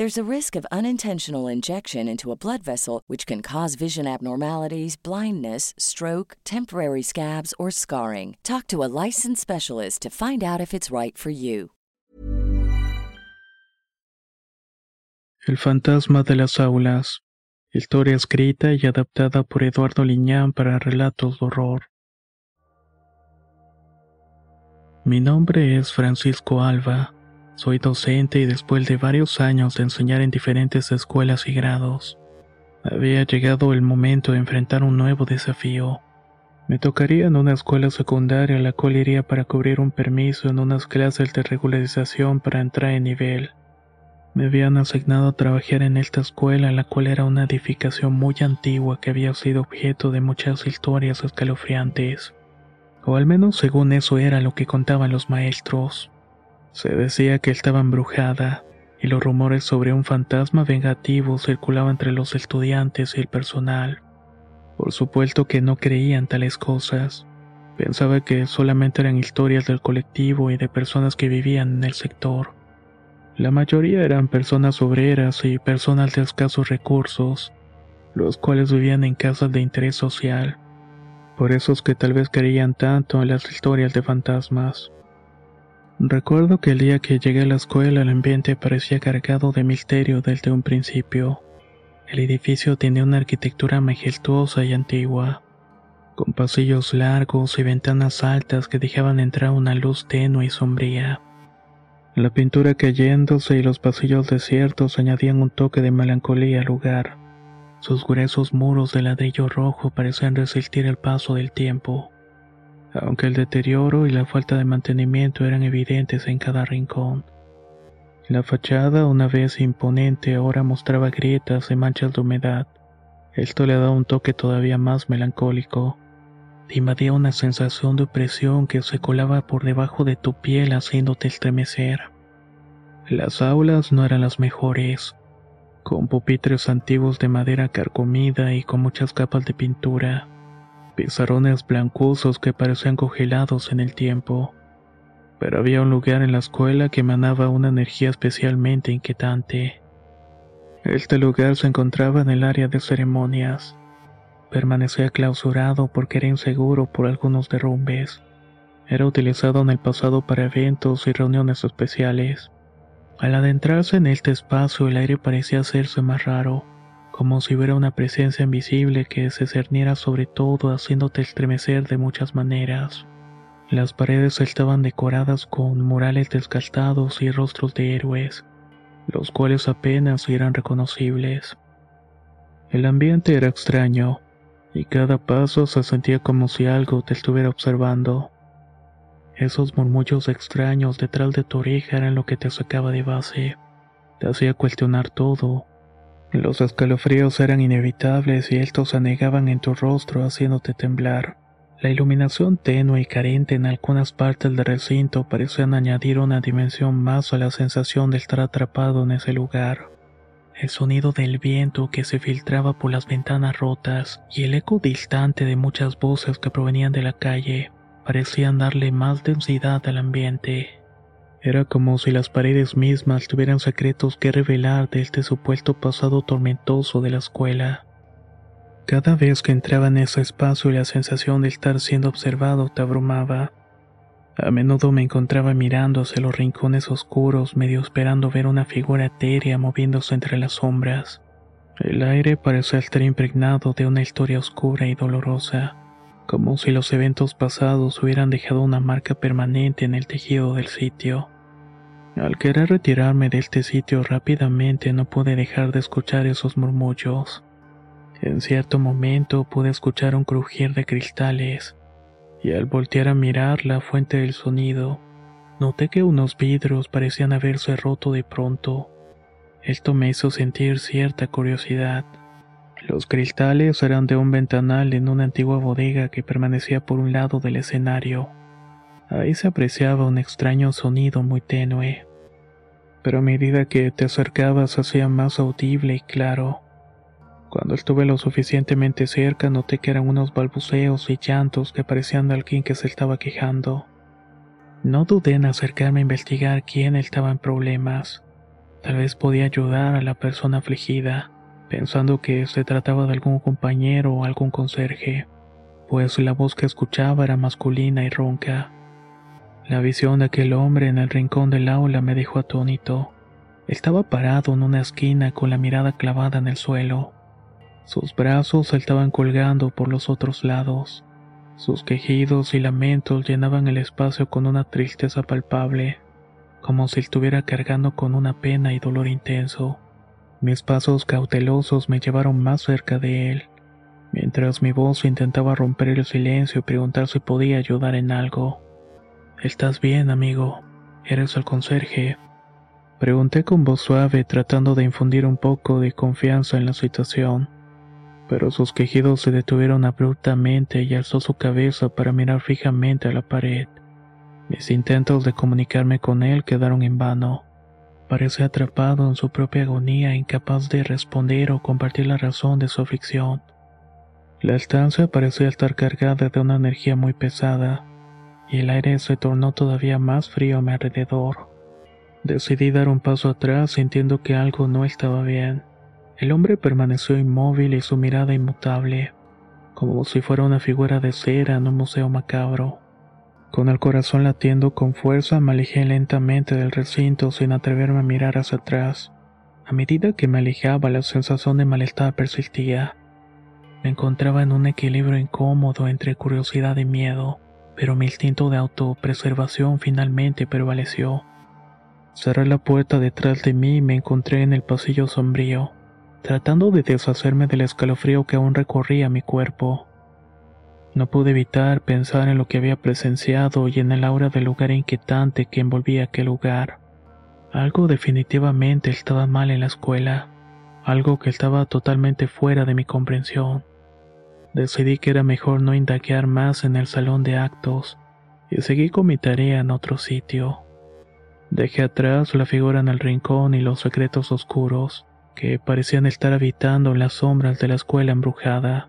There's a risk of unintentional injection into a blood vessel, which can cause vision abnormalities, blindness, stroke, temporary scabs, or scarring. Talk to a licensed specialist to find out if it's right for you. El fantasma de las aulas. Historia escrita y adaptada por Eduardo Liñán para relatos de horror. Mi nombre es Francisco Alba. Soy docente y después de varios años de enseñar en diferentes escuelas y grados, había llegado el momento de enfrentar un nuevo desafío. Me tocaría en una escuela secundaria a la cual iría para cubrir un permiso en unas clases de regularización para entrar en nivel. Me habían asignado a trabajar en esta escuela, la cual era una edificación muy antigua que había sido objeto de muchas historias escalofriantes. O al menos según eso era lo que contaban los maestros. Se decía que estaba embrujada, y los rumores sobre un fantasma vengativo circulaban entre los estudiantes y el personal. Por supuesto que no creían tales cosas. Pensaba que solamente eran historias del colectivo y de personas que vivían en el sector. La mayoría eran personas obreras y personas de escasos recursos, los cuales vivían en casas de interés social. Por eso es que tal vez creían tanto en las historias de fantasmas. Recuerdo que el día que llegué a la escuela el ambiente parecía cargado de misterio desde un principio. El edificio tenía una arquitectura majestuosa y antigua, con pasillos largos y ventanas altas que dejaban entrar una luz tenue y sombría. La pintura cayéndose y los pasillos desiertos añadían un toque de melancolía al lugar. Sus gruesos muros de ladrillo rojo parecían resistir el paso del tiempo aunque el deterioro y la falta de mantenimiento eran evidentes en cada rincón. La fachada, una vez imponente, ahora mostraba grietas y manchas de humedad. Esto le daba un toque todavía más melancólico. Te invadía una sensación de opresión que se colaba por debajo de tu piel haciéndote estremecer. Las aulas no eran las mejores, con pupitres antiguos de madera carcomida y con muchas capas de pintura pizarrones blancuzosos que parecían congelados en el tiempo. Pero había un lugar en la escuela que emanaba una energía especialmente inquietante. Este lugar se encontraba en el área de ceremonias. Permanecía clausurado porque era inseguro por algunos derrumbes. Era utilizado en el pasado para eventos y reuniones especiales. Al adentrarse en este espacio el aire parecía hacerse más raro como si hubiera una presencia invisible que se cerniera sobre todo haciéndote estremecer de muchas maneras. Las paredes estaban decoradas con murales desgastados y rostros de héroes, los cuales apenas eran reconocibles. El ambiente era extraño, y cada paso se sentía como si algo te estuviera observando. Esos murmullos extraños detrás de tu oreja eran lo que te sacaba de base, te hacía cuestionar todo, los escalofríos eran inevitables y estos anegaban en tu rostro haciéndote temblar. La iluminación tenue y carente en algunas partes del recinto parecían añadir una dimensión más a la sensación de estar atrapado en ese lugar. El sonido del viento que se filtraba por las ventanas rotas y el eco distante de muchas voces que provenían de la calle parecían darle más densidad al ambiente. Era como si las paredes mismas tuvieran secretos que revelar de este supuesto pasado tormentoso de la escuela. Cada vez que entraba en ese espacio la sensación de estar siendo observado te abrumaba. A menudo me encontraba mirando hacia los rincones oscuros, medio esperando ver una figura etérea moviéndose entre las sombras. El aire parecía estar impregnado de una historia oscura y dolorosa, como si los eventos pasados hubieran dejado una marca permanente en el tejido del sitio. Al querer retirarme de este sitio rápidamente no pude dejar de escuchar esos murmullos. En cierto momento pude escuchar un crujir de cristales, y al voltear a mirar la fuente del sonido, noté que unos vidrios parecían haberse roto de pronto. Esto me hizo sentir cierta curiosidad. Los cristales eran de un ventanal en una antigua bodega que permanecía por un lado del escenario. Ahí se apreciaba un extraño sonido muy tenue, pero a medida que te acercabas hacía más audible y claro. Cuando estuve lo suficientemente cerca noté que eran unos balbuceos y llantos que parecían de alguien que se estaba quejando. No dudé en acercarme a investigar quién estaba en problemas. Tal vez podía ayudar a la persona afligida, pensando que se trataba de algún compañero o algún conserje, pues la voz que escuchaba era masculina y ronca. La visión de aquel hombre en el rincón del aula me dejó atónito. Estaba parado en una esquina con la mirada clavada en el suelo. Sus brazos saltaban colgando por los otros lados. Sus quejidos y lamentos llenaban el espacio con una tristeza palpable, como si estuviera cargando con una pena y dolor intenso. Mis pasos cautelosos me llevaron más cerca de él, mientras mi voz intentaba romper el silencio y preguntar si podía ayudar en algo. ¿Estás bien, amigo? ¿Eres el conserje? Pregunté con voz suave tratando de infundir un poco de confianza en la situación pero sus quejidos se detuvieron abruptamente y alzó su cabeza para mirar fijamente a la pared. Mis intentos de comunicarme con él quedaron en vano. Parecía atrapado en su propia agonía, incapaz de responder o compartir la razón de su aflicción. La estancia parecía estar cargada de una energía muy pesada, y el aire se tornó todavía más frío a mi alrededor. Decidí dar un paso atrás sintiendo que algo no estaba bien. El hombre permaneció inmóvil y su mirada inmutable, como si fuera una figura de cera en un museo macabro. Con el corazón latiendo con fuerza me alejé lentamente del recinto sin atreverme a mirar hacia atrás. A medida que me alejaba la sensación de malestar persistía. Me encontraba en un equilibrio incómodo entre curiosidad y miedo, pero mi instinto de autopreservación finalmente prevaleció. Cerré la puerta detrás de mí y me encontré en el pasillo sombrío tratando de deshacerme del escalofrío que aún recorría mi cuerpo. No pude evitar pensar en lo que había presenciado y en el aura del lugar inquietante que envolvía aquel lugar. Algo definitivamente estaba mal en la escuela, algo que estaba totalmente fuera de mi comprensión. Decidí que era mejor no indagar más en el salón de actos y seguí con mi tarea en otro sitio. Dejé atrás la figura en el rincón y los secretos oscuros que parecían estar habitando en las sombras de la escuela embrujada.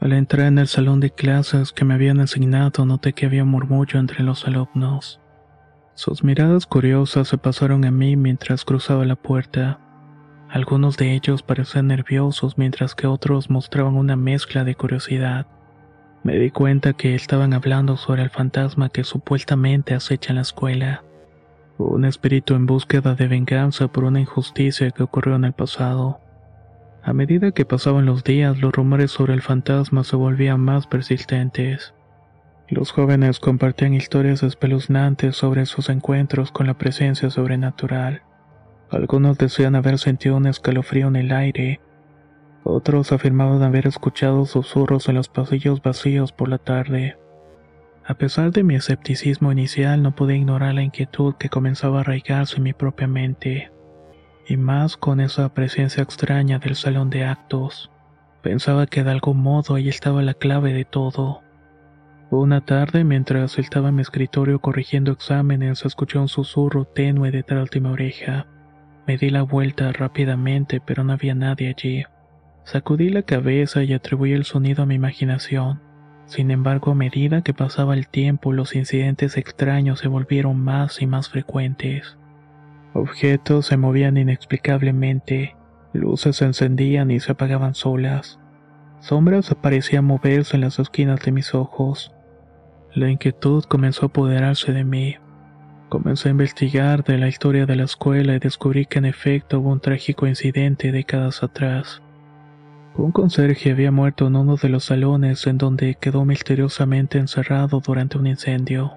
Al entrar en el salón de clases que me habían asignado, noté que había murmullo entre los alumnos. Sus miradas curiosas se pasaron a mí mientras cruzaba la puerta. Algunos de ellos parecían nerviosos mientras que otros mostraban una mezcla de curiosidad. Me di cuenta que estaban hablando sobre el fantasma que supuestamente acecha en la escuela. Un espíritu en búsqueda de venganza por una injusticia que ocurrió en el pasado. A medida que pasaban los días, los rumores sobre el fantasma se volvían más persistentes. Los jóvenes compartían historias espeluznantes sobre sus encuentros con la presencia sobrenatural. Algunos decían haber sentido un escalofrío en el aire. Otros afirmaban haber escuchado susurros en los pasillos vacíos por la tarde. A pesar de mi escepticismo inicial, no pude ignorar la inquietud que comenzaba a arraigarse en mi propia mente. Y más con esa presencia extraña del salón de actos. Pensaba que de algún modo ahí estaba la clave de todo. Una tarde, mientras estaba en mi escritorio corrigiendo exámenes, escuché un susurro tenue detrás de mi oreja. Me di la vuelta rápidamente, pero no había nadie allí. Sacudí la cabeza y atribuí el sonido a mi imaginación. Sin embargo, a medida que pasaba el tiempo, los incidentes extraños se volvieron más y más frecuentes. Objetos se movían inexplicablemente, luces se encendían y se apagaban solas. Sombras parecían moverse en las esquinas de mis ojos. La inquietud comenzó a apoderarse de mí. Comencé a investigar de la historia de la escuela y descubrí que en efecto hubo un trágico incidente décadas atrás. Un conserje había muerto en uno de los salones en donde quedó misteriosamente encerrado durante un incendio,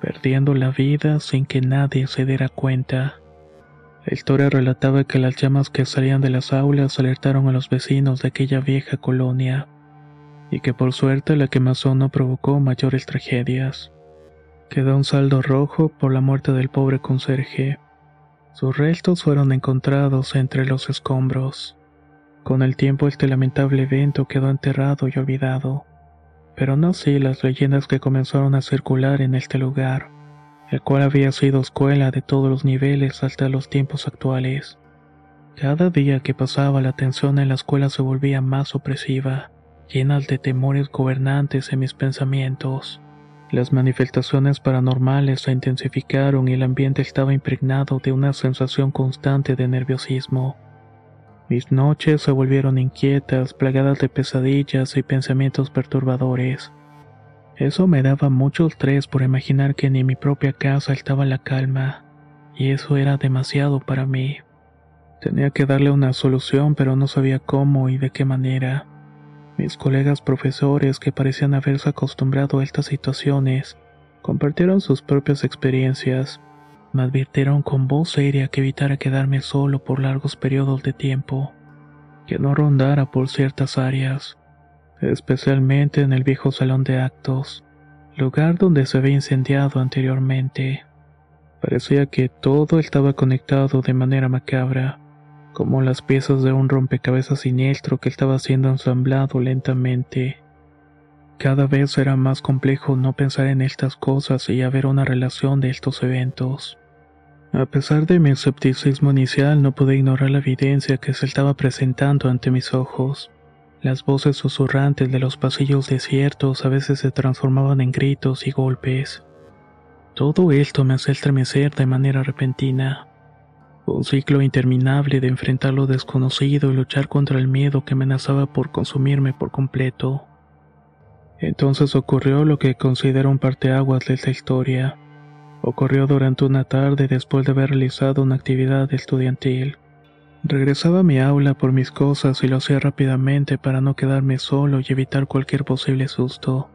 perdiendo la vida sin que nadie se diera cuenta. La historia relataba que las llamas que salían de las aulas alertaron a los vecinos de aquella vieja colonia, y que por suerte la quemazón no provocó mayores tragedias. Quedó un saldo rojo por la muerte del pobre conserje. Sus restos fueron encontrados entre los escombros. Con el tiempo este lamentable evento quedó enterrado y olvidado, pero no así las leyendas que comenzaron a circular en este lugar, el cual había sido escuela de todos los niveles hasta los tiempos actuales. Cada día que pasaba la tensión en la escuela se volvía más opresiva, llena de temores gobernantes en mis pensamientos. Las manifestaciones paranormales se intensificaron y el ambiente estaba impregnado de una sensación constante de nerviosismo. Mis noches se volvieron inquietas, plagadas de pesadillas y pensamientos perturbadores. Eso me daba mucho estrés por imaginar que ni en mi propia casa estaba la calma, y eso era demasiado para mí. Tenía que darle una solución, pero no sabía cómo y de qué manera. Mis colegas profesores, que parecían haberse acostumbrado a estas situaciones, compartieron sus propias experiencias. Me advirtieron con voz seria que evitara quedarme solo por largos periodos de tiempo, que no rondara por ciertas áreas, especialmente en el viejo salón de actos, lugar donde se había incendiado anteriormente. Parecía que todo estaba conectado de manera macabra como las piezas de un rompecabezas siniestro que estaba siendo ensamblado lentamente. Cada vez era más complejo no pensar en estas cosas y haber una relación de estos eventos. A pesar de mi escepticismo inicial, no pude ignorar la evidencia que se estaba presentando ante mis ojos. Las voces susurrantes de los pasillos desiertos a veces se transformaban en gritos y golpes. Todo esto me hacía estremecer de manera repentina. Un ciclo interminable de enfrentar lo desconocido y luchar contra el miedo que amenazaba por consumirme por completo. Entonces ocurrió lo que considero un parteaguas de esta historia. Ocurrió durante una tarde después de haber realizado una actividad estudiantil. Regresaba a mi aula por mis cosas y lo hacía rápidamente para no quedarme solo y evitar cualquier posible susto.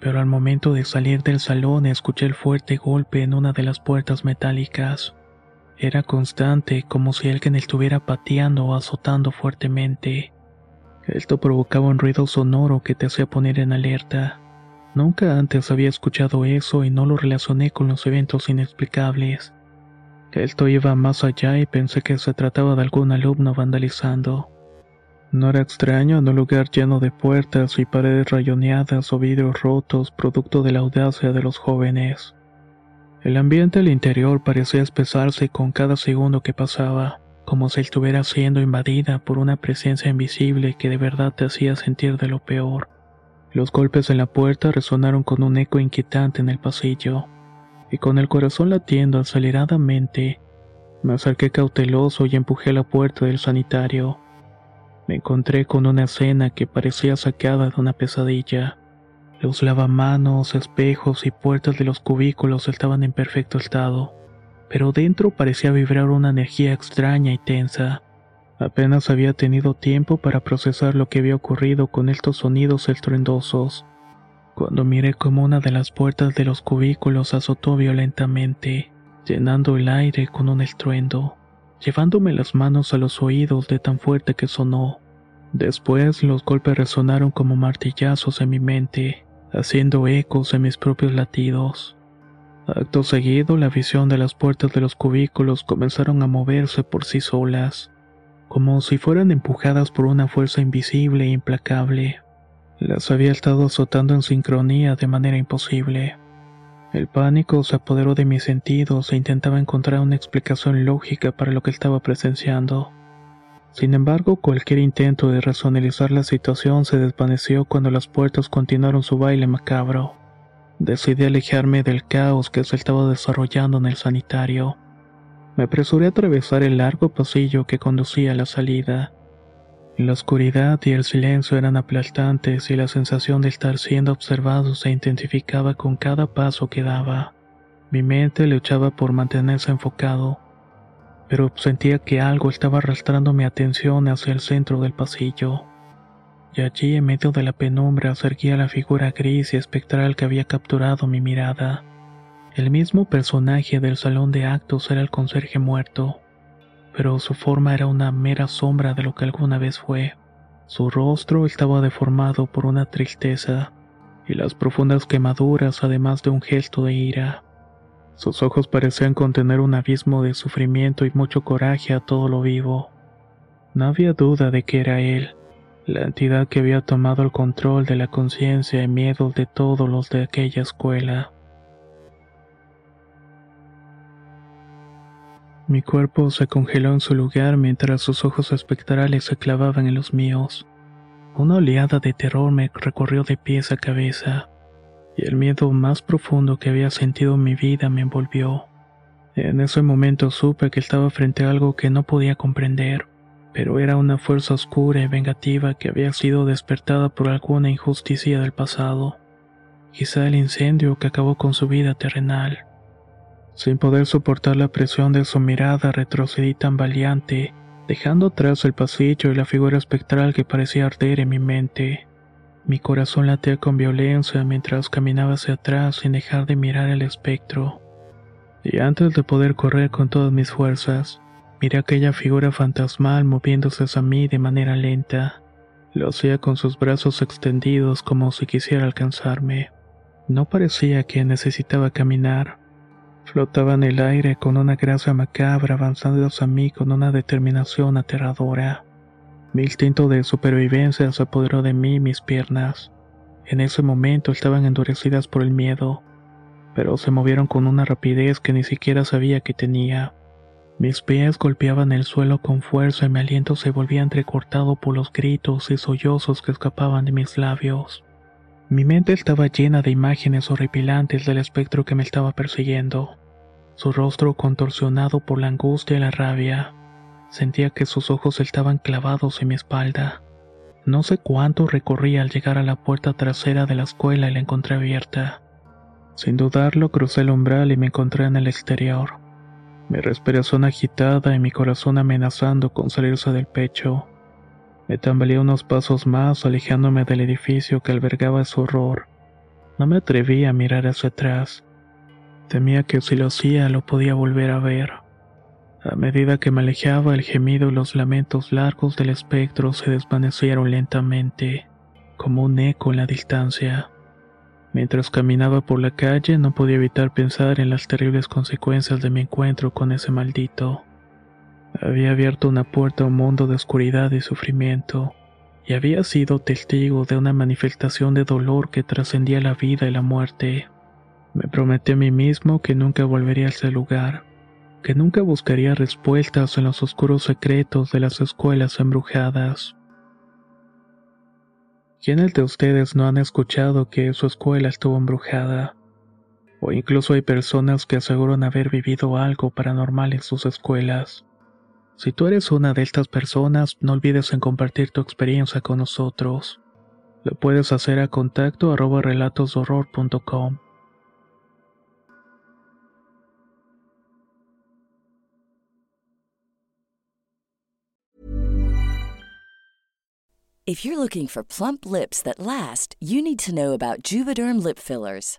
Pero al momento de salir del salón escuché el fuerte golpe en una de las puertas metálicas. Era constante, como si alguien estuviera pateando o azotando fuertemente. Esto provocaba un ruido sonoro que te hacía poner en alerta. Nunca antes había escuchado eso y no lo relacioné con los eventos inexplicables. Esto iba más allá y pensé que se trataba de algún alumno vandalizando. No era extraño en un lugar lleno de puertas y paredes rayoneadas o vidrios rotos producto de la audacia de los jóvenes. El ambiente al interior parecía espesarse con cada segundo que pasaba, como si estuviera siendo invadida por una presencia invisible que de verdad te hacía sentir de lo peor. Los golpes en la puerta resonaron con un eco inquietante en el pasillo, y con el corazón latiendo aceleradamente, Me acerqué cauteloso y empujé la puerta del sanitario. Me encontré con una escena que parecía sacada de una pesadilla. Los lavamanos, espejos y puertas de los cubículos estaban en perfecto estado, pero dentro parecía vibrar una energía extraña y tensa. Apenas había tenido tiempo para procesar lo que había ocurrido con estos sonidos estruendosos, cuando miré como una de las puertas de los cubículos azotó violentamente, llenando el aire con un estruendo, llevándome las manos a los oídos de tan fuerte que sonó. Después los golpes resonaron como martillazos en mi mente, haciendo ecos en mis propios latidos. Acto seguido, la visión de las puertas de los cubículos comenzaron a moverse por sí solas como si fueran empujadas por una fuerza invisible e implacable. Las había estado azotando en sincronía de manera imposible. El pánico se apoderó de mis sentidos e intentaba encontrar una explicación lógica para lo que estaba presenciando. Sin embargo, cualquier intento de racionalizar la situación se desvaneció cuando las puertas continuaron su baile macabro. Decidí alejarme del caos que se estaba desarrollando en el sanitario. Me apresuré a atravesar el largo pasillo que conducía a la salida. La oscuridad y el silencio eran aplastantes y la sensación de estar siendo observado se intensificaba con cada paso que daba. Mi mente luchaba por mantenerse enfocado, pero sentía que algo estaba arrastrando mi atención hacia el centro del pasillo. Y allí, en medio de la penumbra, a la figura gris y espectral que había capturado mi mirada. El mismo personaje del salón de actos era el conserje muerto, pero su forma era una mera sombra de lo que alguna vez fue. Su rostro estaba deformado por una tristeza y las profundas quemaduras además de un gesto de ira. Sus ojos parecían contener un abismo de sufrimiento y mucho coraje a todo lo vivo. No había duda de que era él, la entidad que había tomado el control de la conciencia y miedos de todos los de aquella escuela. Mi cuerpo se congeló en su lugar mientras sus ojos espectrales se clavaban en los míos. Una oleada de terror me recorrió de pies a cabeza, y el miedo más profundo que había sentido en mi vida me envolvió. En ese momento supe que estaba frente a algo que no podía comprender, pero era una fuerza oscura y vengativa que había sido despertada por alguna injusticia del pasado. Quizá el incendio que acabó con su vida terrenal. Sin poder soportar la presión de su mirada, retrocedí tambaleante, dejando atrás el pasillo y la figura espectral que parecía arder en mi mente. Mi corazón latía con violencia mientras caminaba hacia atrás sin dejar de mirar el espectro. Y antes de poder correr con todas mis fuerzas, miré aquella figura fantasmal moviéndose hacia mí de manera lenta. Lo hacía con sus brazos extendidos como si quisiera alcanzarme. No parecía que necesitaba caminar Flotaba en el aire con una grasa macabra avanzando hacia mí con una determinación aterradora. Mi instinto de supervivencia se apoderó de mí y mis piernas. En ese momento estaban endurecidas por el miedo, pero se movieron con una rapidez que ni siquiera sabía que tenía. Mis pies golpeaban el suelo con fuerza y mi aliento se volvía entrecortado por los gritos y sollozos que escapaban de mis labios. Mi mente estaba llena de imágenes horripilantes del espectro que me estaba persiguiendo. Su rostro contorsionado por la angustia y la rabia. Sentía que sus ojos estaban clavados en mi espalda. No sé cuánto recorrí al llegar a la puerta trasera de la escuela y la encontré abierta. Sin dudarlo, crucé el umbral y me encontré en el exterior. Mi respiración agitada y mi corazón amenazando con salirse del pecho. Me tambaleé unos pasos más, alejándome del edificio que albergaba ese horror. No me atreví a mirar hacia atrás. Temía que si lo hacía lo podía volver a ver. A medida que me alejaba, el gemido y los lamentos largos del espectro se desvanecieron lentamente, como un eco en la distancia. Mientras caminaba por la calle no podía evitar pensar en las terribles consecuencias de mi encuentro con ese maldito. Había abierto una puerta a un mundo de oscuridad y sufrimiento, y había sido testigo de una manifestación de dolor que trascendía la vida y la muerte. Me prometí a mí mismo que nunca volvería a ese lugar, que nunca buscaría respuestas en los oscuros secretos de las escuelas embrujadas. ¿Quiénes de ustedes no han escuchado que su escuela estuvo embrujada? O incluso hay personas que aseguran haber vivido algo paranormal en sus escuelas. Si tú eres una de estas personas, no olvides en compartir tu experiencia con nosotros. Lo puedes hacer a contacto arroba relatosdorror.com. If you're looking for plump lips that last, you need to know about Juvederm lip fillers.